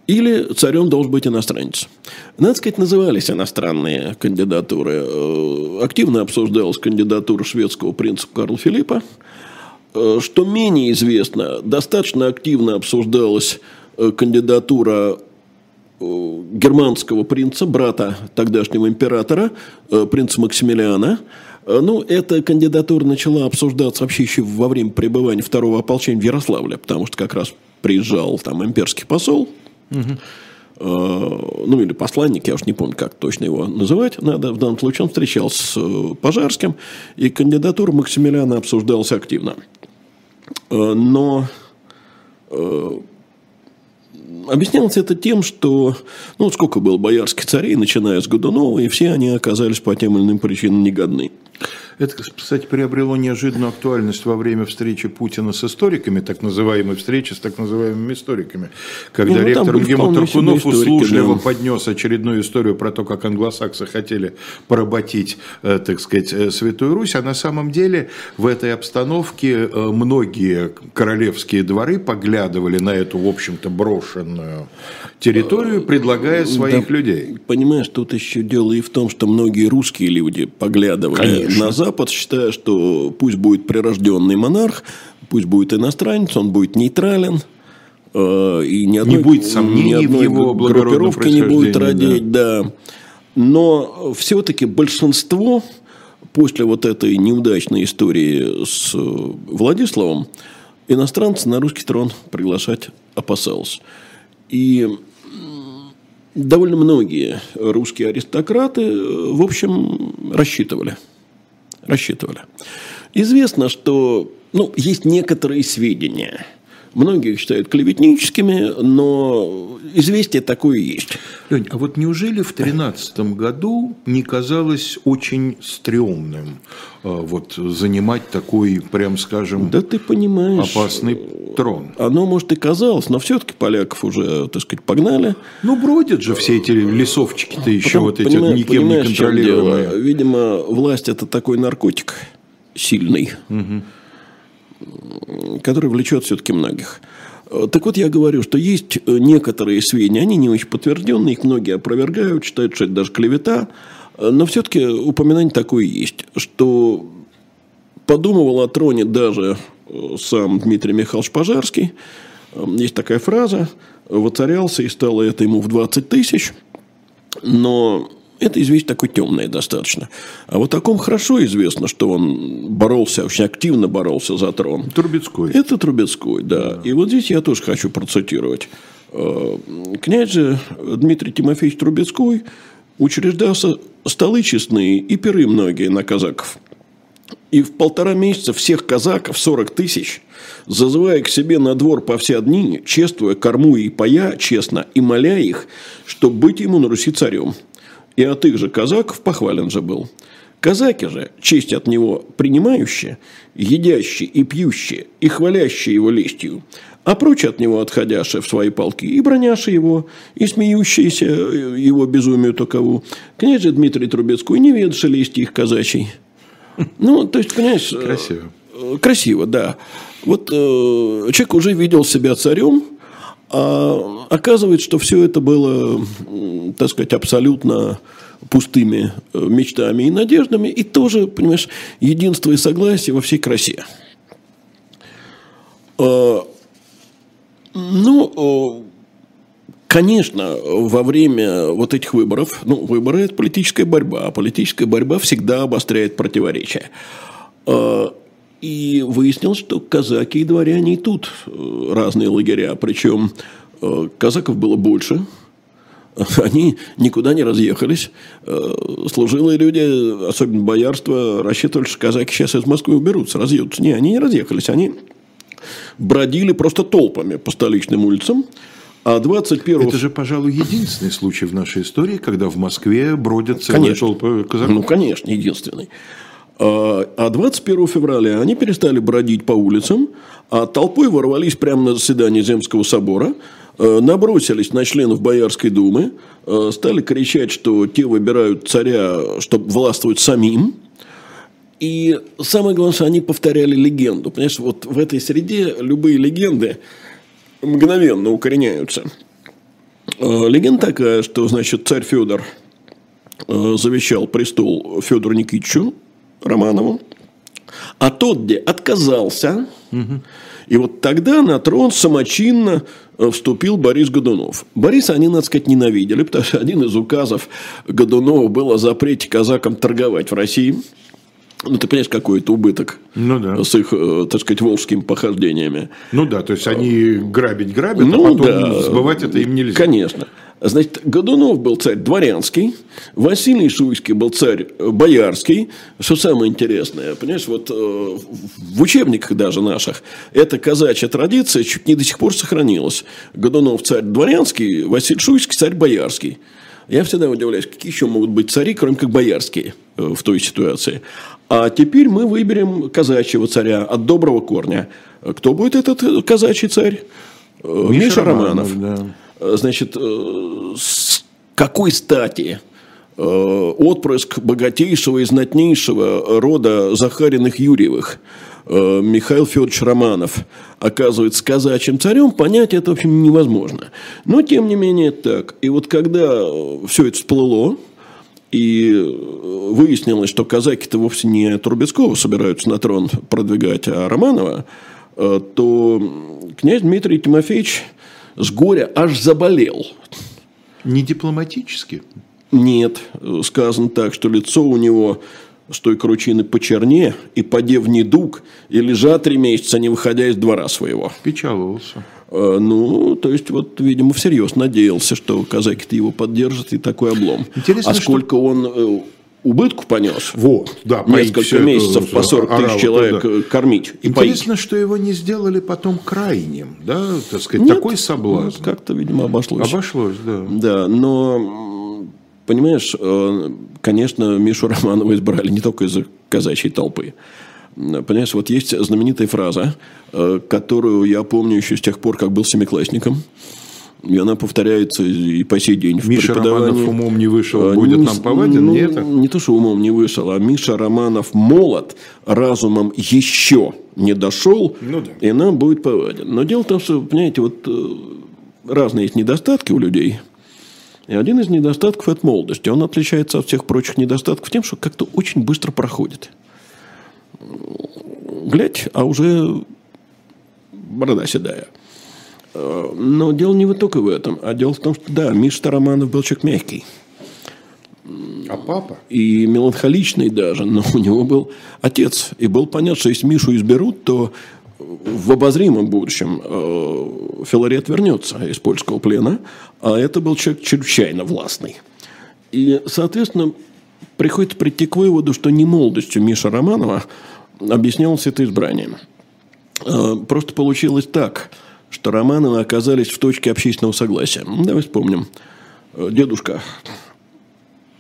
или царем должен быть иностранец. Надо сказать, назывались иностранные кандидатуры. Э, активно обсуждалась кандидатура шведского принца Карла Филиппа. Э, что менее известно, достаточно активно обсуждалась э, кандидатура германского принца, брата тогдашнего императора, принца Максимилиана. Ну, эта кандидатура начала обсуждаться вообще еще во время пребывания второго ополчения в Ярославле, потому что как раз приезжал там имперский посол Угу. Ну, или посланник, я уж не помню, как точно его называть надо. В данном случае он встречался с э, Пожарским, и кандидатура Максимилиана обсуждалась активно. Э, но объяснялось это тем, что, ну, сколько было боярских царей, начиная с Годунова, и все они оказались по тем или иным причинам негодны. Это, кстати, приобрело неожиданную актуальность во время встречи Путина с историками, так называемой встречи с так называемыми историками, когда ну, ректор МГИМО Туркунов услужливо да. поднес очередную историю про то, как англосаксы хотели поработить, э, так сказать, э, Святую Русь, а на самом деле в этой обстановке э, многие королевские дворы поглядывали на эту, в общем-то, брошенную территорию, предлагая своих да, людей. Понимаешь, тут еще дело и в том, что многие русские люди поглядывали Конечно. на Запад, считая, что пусть будет прирожденный монарх, пусть будет иностранец, он будет нейтрален, э, и ни одной, не будет сомнений ни в его группировки не будет родить, да. да. Но все-таки большинство после вот этой неудачной истории с Владиславом иностранца на русский трон приглашать опасался. И довольно многие русские аристократы, в общем, рассчитывали. Рассчитывали. Известно, что ну, есть некоторые сведения – Многие их считают клеветническими, но известие такое есть. Лень, а вот неужели в 2013 году не казалось очень стрёмным а, вот, занимать такой, прям скажем, да ты понимаешь, опасный трон? Оно, может, и казалось, но все-таки поляков уже, так сказать, погнали. Ну, бродят же все эти лесовчики-то еще, вот эти никем не контролируемые. Видимо, власть – это такой наркотик сильный. Угу который влечет все-таки многих. Так вот, я говорю, что есть некоторые сведения, они не очень подтвержденные, их многие опровергают, считают, что это даже клевета, но все-таки упоминание такое есть, что подумывал о троне даже сам Дмитрий Михайлович Пожарский. Есть такая фраза, воцарялся и стало это ему в 20 тысяч, но это известие такое темное достаточно. А вот о ком хорошо известно, что он боролся, очень активно боролся за трон. Трубецкой. Это Трубецкой, да. да. И вот здесь я тоже хочу процитировать. Э, князь же Дмитрий Тимофеевич Трубецкой учреждался столы честные и пиры многие на казаков. И в полтора месяца всех казаков, 40 тысяч, зазывая к себе на двор по все дни, чествуя корму и пая честно, и моля их, чтобы быть ему на Руси царем – и от их же казаков похвален же был. Казаки же, честь от него принимающие, едящие и пьющие, и хвалящие его лестью, а прочь от него отходяшие в свои полки, и броняши его, и смеющиеся его безумию такову. Князь Дмитрий Трубецкой не ведши лести их казачий. Ну, то есть, понимаешь... Красиво. Э, красиво, да. Вот э, человек уже видел себя царем, а оказывается, что все это было, так сказать, абсолютно пустыми э, мечтами и надеждами, и тоже, понимаешь, единство и согласие во всей красе. А, ну, конечно, во время вот этих выборов, ну, выборы – это политическая борьба, а политическая борьба всегда обостряет противоречия. И выяснилось, что казаки и дворяне и тут э, разные лагеря. Причем э, казаков было больше, они никуда не разъехались. Э, служилые люди, особенно боярство, рассчитывали, что казаки сейчас из Москвы уберутся, разъедутся. Не, они не разъехались. Они бродили просто толпами по столичным улицам. А 21 Это же, пожалуй, единственный случай в нашей истории, когда в Москве бродят целые конечно. толпы казаков. Ну, конечно, единственный. А 21 а февраля они перестали бродить по улицам, а толпой ворвались прямо на заседание Земского собора, э, набросились на членов Боярской думы, э, стали кричать, что те выбирают царя, чтобы властвовать самим. И самое главное, они повторяли легенду. Понимаешь, вот в этой среде любые легенды мгновенно укореняются. Э, легенда такая, что, значит, царь Федор завещал престол Федору Никитичу, Романову, а тот, где отказался, угу. и вот тогда на трон самочинно э, вступил Борис Годунов. Бориса они, надо сказать, ненавидели, потому что один из указов Годунова был о запрете казакам торговать в России. Ну, ты понимаешь, какой это убыток ну, да. с их, э, так сказать, волжскими похождениями. Ну да, то есть они грабить грабят, ну, а потом да, сбывать это им нельзя. Конечно. Значит, Годунов был царь дворянский, Василий Шуйский был царь боярский. Что самое интересное, понимаешь, вот э, в учебниках даже наших эта казачья традиция чуть не до сих пор сохранилась. Годунов царь дворянский, Василий Шуйский царь боярский. Я всегда удивляюсь, какие еще могут быть цари, кроме как боярские э, в той ситуации. А теперь мы выберем казачьего царя от доброго корня. Кто будет этот казачий царь? Миша, Миша Романов. Романов да. Значит, с какой стати отпрыск богатейшего и знатнейшего рода Захариных Юрьевых – Э, Михаил Федорович Романов оказывается казачьим царем, понять это, в общем, невозможно. Но, тем не менее, так. И вот когда все это всплыло, и выяснилось, что казаки-то вовсе не Трубецкого собираются на трон продвигать, а Романова, э, то князь Дмитрий Тимофеевич с горя аж заболел. Не дипломатически? Нет, сказано так, что лицо у него с той кручины почерне, и подев недуг, и лежа три месяца, не выходя из двора своего. Печаловался. Э, ну, то есть, вот, видимо, всерьез надеялся, что казаки-то его поддержат, и такой облом. Интересно, а сколько что... он э, убытку понес. Вот, да, несколько месяцев по 40 тысяч человек да. кормить. И Интересно, поить. что его не сделали потом крайним, да, так сказать, Нет, такой соблазн. Ну, как-то, видимо, обошлось. Обошлось, да. Да, но понимаешь, э, конечно, Мишу Романова избрали не только из-за казачьей толпы. Понимаешь, вот есть знаменитая фраза, э, которую я помню еще с тех пор, как был семиклассником. И она повторяется и по сей день. Миша Романов умом не вышел, э, будет не, нам поваден, ну, не это? Не то, что умом не вышел, а Миша Романов молод, разумом еще не дошел, ну, да. и нам будет поваден. Но дело в том, что, понимаете, вот разные есть недостатки у людей – и один из недостатков – это молодость. Он отличается от всех прочих недостатков тем, что как-то очень быстро проходит. Глядь, а уже борода седая. Но дело не только в этом, а дело в том, что да, Миша Тараманов был человек мягкий. А папа? И меланхоличный даже, но у него был отец. И был понятно, что если Мишу изберут, то в обозримом будущем э, Филарет вернется из польского плена, а это был человек чрезвычайно властный. И, соответственно, приходится прийти к выводу, что не молодостью Миша Романова объяснялось это избрание. Э, просто получилось так, что Романовы оказались в точке общественного согласия. Давай вспомним. Э, дедушка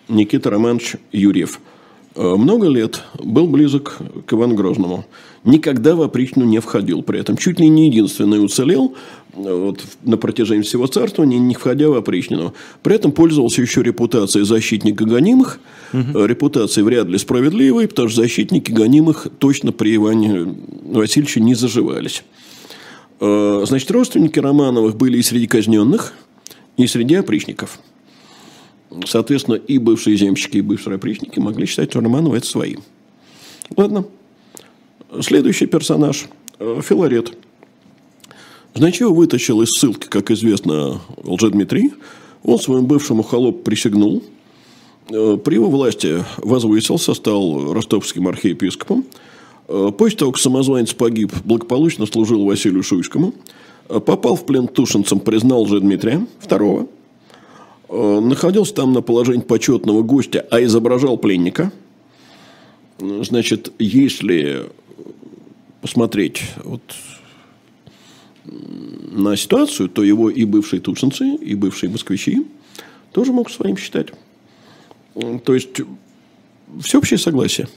Никита Романович Юрьев – Э, много лет был близок к Ивану Грозному. Никогда в опричную не входил. При этом чуть ли не единственный уцелел э, вот, на протяжении всего царствования, не входя в опричнину. При этом пользовался еще репутацией защитника гонимых. Угу. Репутацией вряд ли справедливой, потому что защитники гонимых точно при Иване Васильевиче не заживались. Значит, родственники Романовых были и среди казненных, и среди опричников – Соответственно, и бывшие земщики, и бывшие опричники могли считать, что Романова это свои. Ладно. Следующий персонаж – Филарет. Значит, его вытащил из ссылки, как известно, Лжедмитрий. Он своему бывшему холопу присягнул. Э, при его власти возвысился, стал ростовским архиепископом. Э, после того, как самозванец погиб, благополучно служил Василию Шуйскому. Э, попал в плен тушинцам, признал Лжедмитрия II – Э, находился там на положении почетного гостя, а изображал пленника. Значит, если посмотреть вот на ситуацию, то его и бывшие тушинцы, и бывшие москвичи тоже могут своим считать. То есть, всеобщее согласие.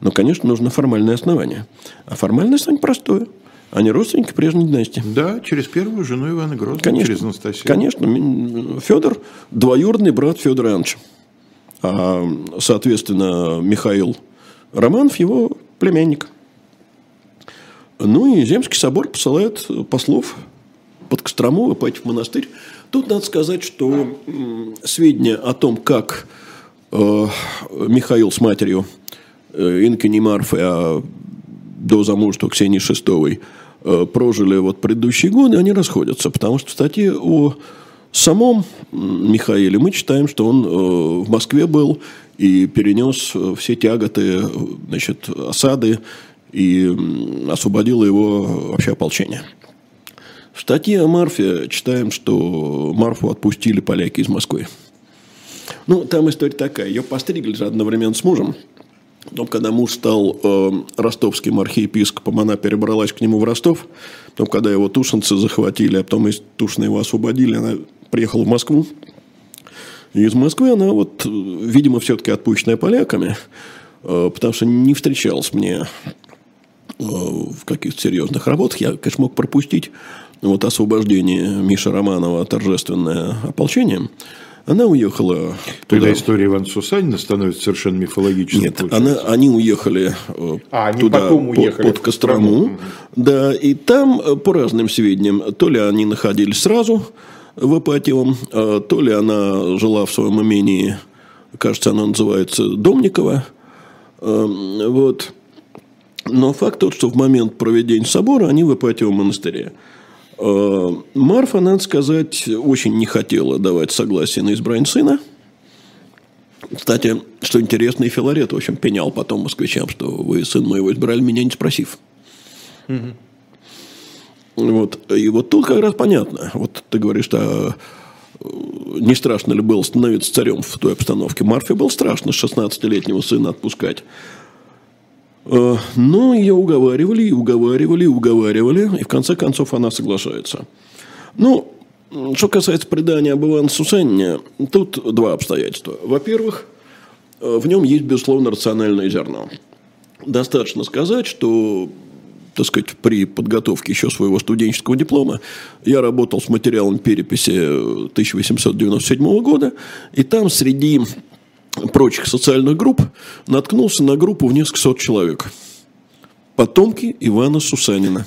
Но, конечно, нужно формальное основание. А формальное основание простое – они родственники прежней династии. Да, через первую жену Ивана Грозного, конечно, через Анастасию. Конечно. Федор – двоюродный брат Федора Ивановича. А, соответственно, Михаил Романов – его племянник. Ну и Земский собор посылает послов под Кострому, в монастырь. Тут надо сказать, что сведения о том, как Михаил с матерью э, Инки Марфы, а до замужества Ксении Шестовой – Э, прожили вот предыдущие годы, они расходятся. Потому что в статье о самом Михаиле мы читаем, что он э, в Москве был и перенес э, все тяготы, значит, осады и освободило его вообще ополчение. В статье о Марфе читаем, что Марфу отпустили поляки из Москвы. Ну, там история такая. Ее постригли же одновременно с мужем. Потом, когда муж стал э, ростовским архиепископом, она перебралась к нему в Ростов. Потом, когда его тушинцы захватили, а потом из Тушина его освободили, она приехала в Москву. И из Москвы она вот, видимо, все-таки отпущенная поляками, э, потому что не встречалась мне э, в каких-то серьезных работах. Я, конечно, мог пропустить вот освобождение Миши Романова торжественное ополчение. Она уехала туда. Тогда история Ивана Сусанина становится совершенно мифологической. Нет, она, они уехали э, а, они туда, потом уехали под, под Кострому. Да, и там, э, по разным сведениям, то ли они находились сразу в Ипатьевом, а то ли она жила в своем имении, кажется, она называется Домникова. Эм, вот. Но факт тот, что в момент проведения собора они в Ипатьевом монастыре. Э, Марфа, надо сказать, очень не хотела давать согласие на избрание сына. Кстати, что интересно, и Филарет, в общем, пенял потом москвичам, что вы сын моего избрали, меня не спросив. Угу. Вот. И вот тут как раз понятно. Вот ты говоришь, что э, не страшно ли было становиться царем в той обстановке. Марфе было страшно 16-летнего сына отпускать. Э, но ее уговаривали, и уговаривали, и уговаривали, и в конце концов она соглашается. Ну, что касается предания об Иване Сусанне, тут два обстоятельства. Во-первых, э, в нем есть, безусловно, рациональное зерно. Достаточно сказать, что так сказать, при подготовке еще своего студенческого диплома я работал с материалом переписи 1897 года, и там среди прочих социальных групп наткнулся на группу в несколько сот человек. Потомки Ивана Сусанина.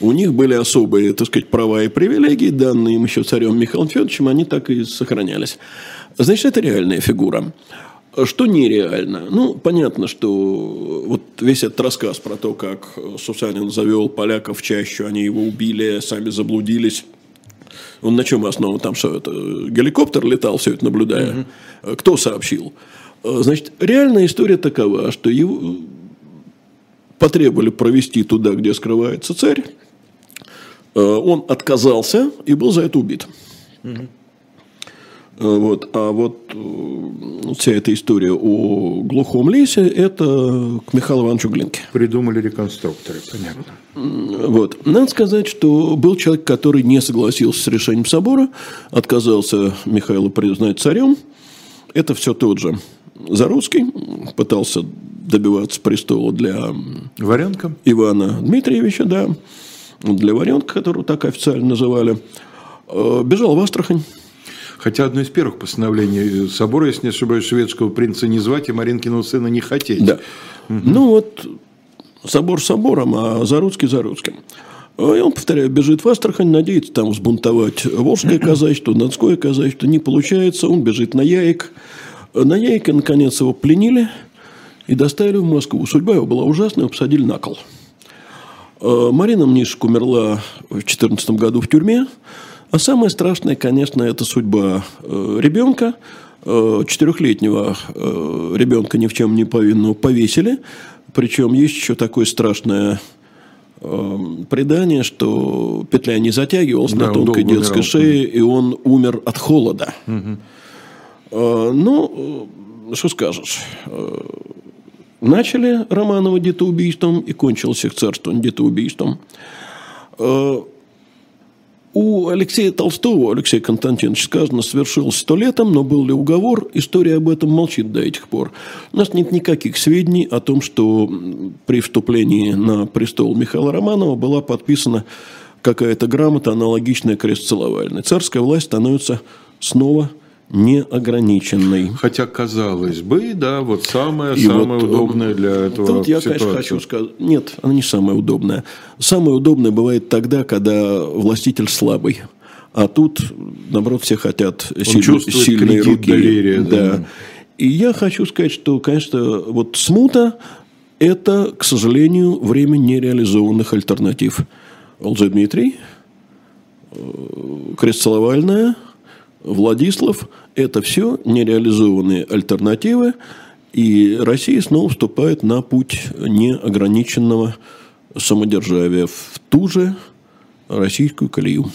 У них были особые, так сказать, права и привилегии, данные им еще царем Михаилом Федоровичем, они так и сохранялись. Значит, это реальная фигура. Что нереально? Ну, понятно, что вот весь этот рассказ про то, как Сусанин завел поляков в чащу, они его убили, сами заблудились, он на чем основан? Там что это? Геликоптер летал, все это наблюдая. Угу. Кто сообщил? Э, значит, реальная история такова, что его потребовали провести туда, где скрывается царь. Э, он отказался и был за это убит. Угу. Вот. А вот э, вся эта история о глухом лесе – это к Михаилу Ивановичу Глинке. Придумали реконструкторы, понятно. Вот. Надо сказать, что был человек, который не согласился с решением собора, отказался Михаила признать царем. Это все тот же Заруцкий, пытался добиваться престола для Варенка. Ивана Дмитриевича, да, для Варенка, которого так официально называли. Э, бежал в Астрахань Хотя одно из первых постановлений собора, если не ошибаюсь, шведского принца не звать и Маринкиного сына не хотеть. Да. Угу. Ну вот, собор собором, а Заруцкий Заруцким. И он, повторяю, бежит в Астрахань, надеется там взбунтовать Волжское казачество, Донское казачество. Не получается, он бежит на Яик. На Яике, наконец, его пленили и доставили в Москву. Судьба его была ужасная, его посадили на кол. Марина Мнишек умерла в 2014 году в тюрьме. А самое страшное, конечно, это судьба э, ребенка. Э, четырехлетнего э, ребенка ни в чем не повинного повесили. Причем есть еще такое страшное предание, что петля не затягивалась да, на тонкой детской умирал. шее, и он умер от холода. Угу. Ну, что скажешь. Начали Романова детоубийством и кончилось их царством детоубийством. У Алексея Толстого, Алексея Константиновича, сказано, совершилось сто летом, но был ли уговор, история об этом молчит до этих пор. У нас нет никаких сведений о том, что при вступлении на престол Михаила Романова была подписана какая-то грамота, аналогичная крестцеловальной. Царская власть становится снова неограниченной. Хотя, казалось бы, да, вот самое, и самое вот, удобное для этого Тут я, конечно, хочу сказать, нет, она не самая удобная. Самое удобное бывает тогда, когда властитель слабый. А тут, наоборот, все хотят силь, сильные руки. Доверия, да. да. И я хочу сказать, что, конечно, вот смута – это, к сожалению, время нереализованных альтернатив. Лжедмитрий, э, Крестцеловальная – Владислав – это все нереализованные альтернативы, и Россия снова вступает на путь неограниченного самодержавия в ту же российскую колею.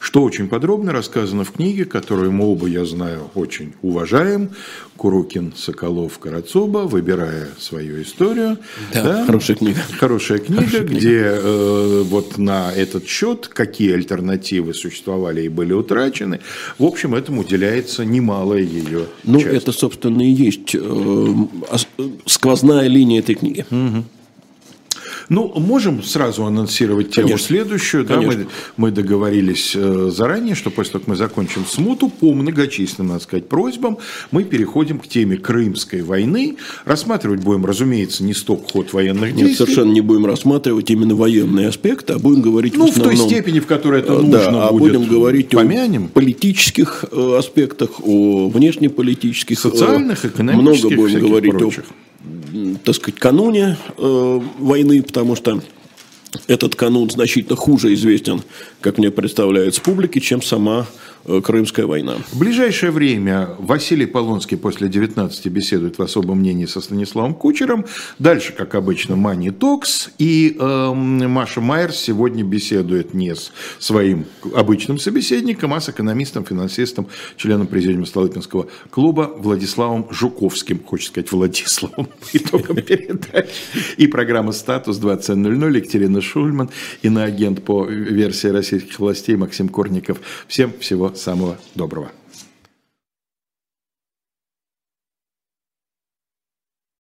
Что очень подробно рассказано в книге, которую мы оба, я знаю, очень уважаем. Курукин, Соколов, Карацуба, выбирая свою историю. Да, да? хорошая книга. Хорошая книга, хорошая книга. где э, вот на этот счет, какие альтернативы существовали и были утрачены, в общем, этому уделяется немалая ее Ну, часть. это, собственно, и есть э, сквозная линия этой книги. Угу. Ну, можем сразу анонсировать тему Конечно. следующую. Да, мы, мы договорились э, заранее, что после того, как мы закончим смуту, по многочисленным, надо сказать, просьбам, мы переходим к теме Крымской войны. Рассматривать будем, разумеется, не стоп ход военных действий. Нет, совершенно не будем рассматривать именно военные аспекты, а будем говорить ну, в основном... в той степени, в которой это нужно да, будет. а будем говорить помянем. о политических э, аспектах, о внешнеполитических, социальных, экономических, много будем говорить прочих. о так сказать, кануне э, войны, потому что этот канун значительно хуже известен, как мне представляется публике, чем сама Крымская война. В ближайшее время Василий Полонский после 19 беседует в особом мнении со Станиславом Кучером. Дальше, как обычно, Мани Токс. И э, Маша Майер сегодня беседует не с своим обычным собеседником, а с экономистом, финансистом, членом президиума Столыпинского клуба Владиславом Жуковским. Хочется сказать Владиславом по итогам передачи. И программа «Статус» 20.00. Екатерина Шульман, иноагент по версии российских властей Максим Корников. Всем всего самого доброго.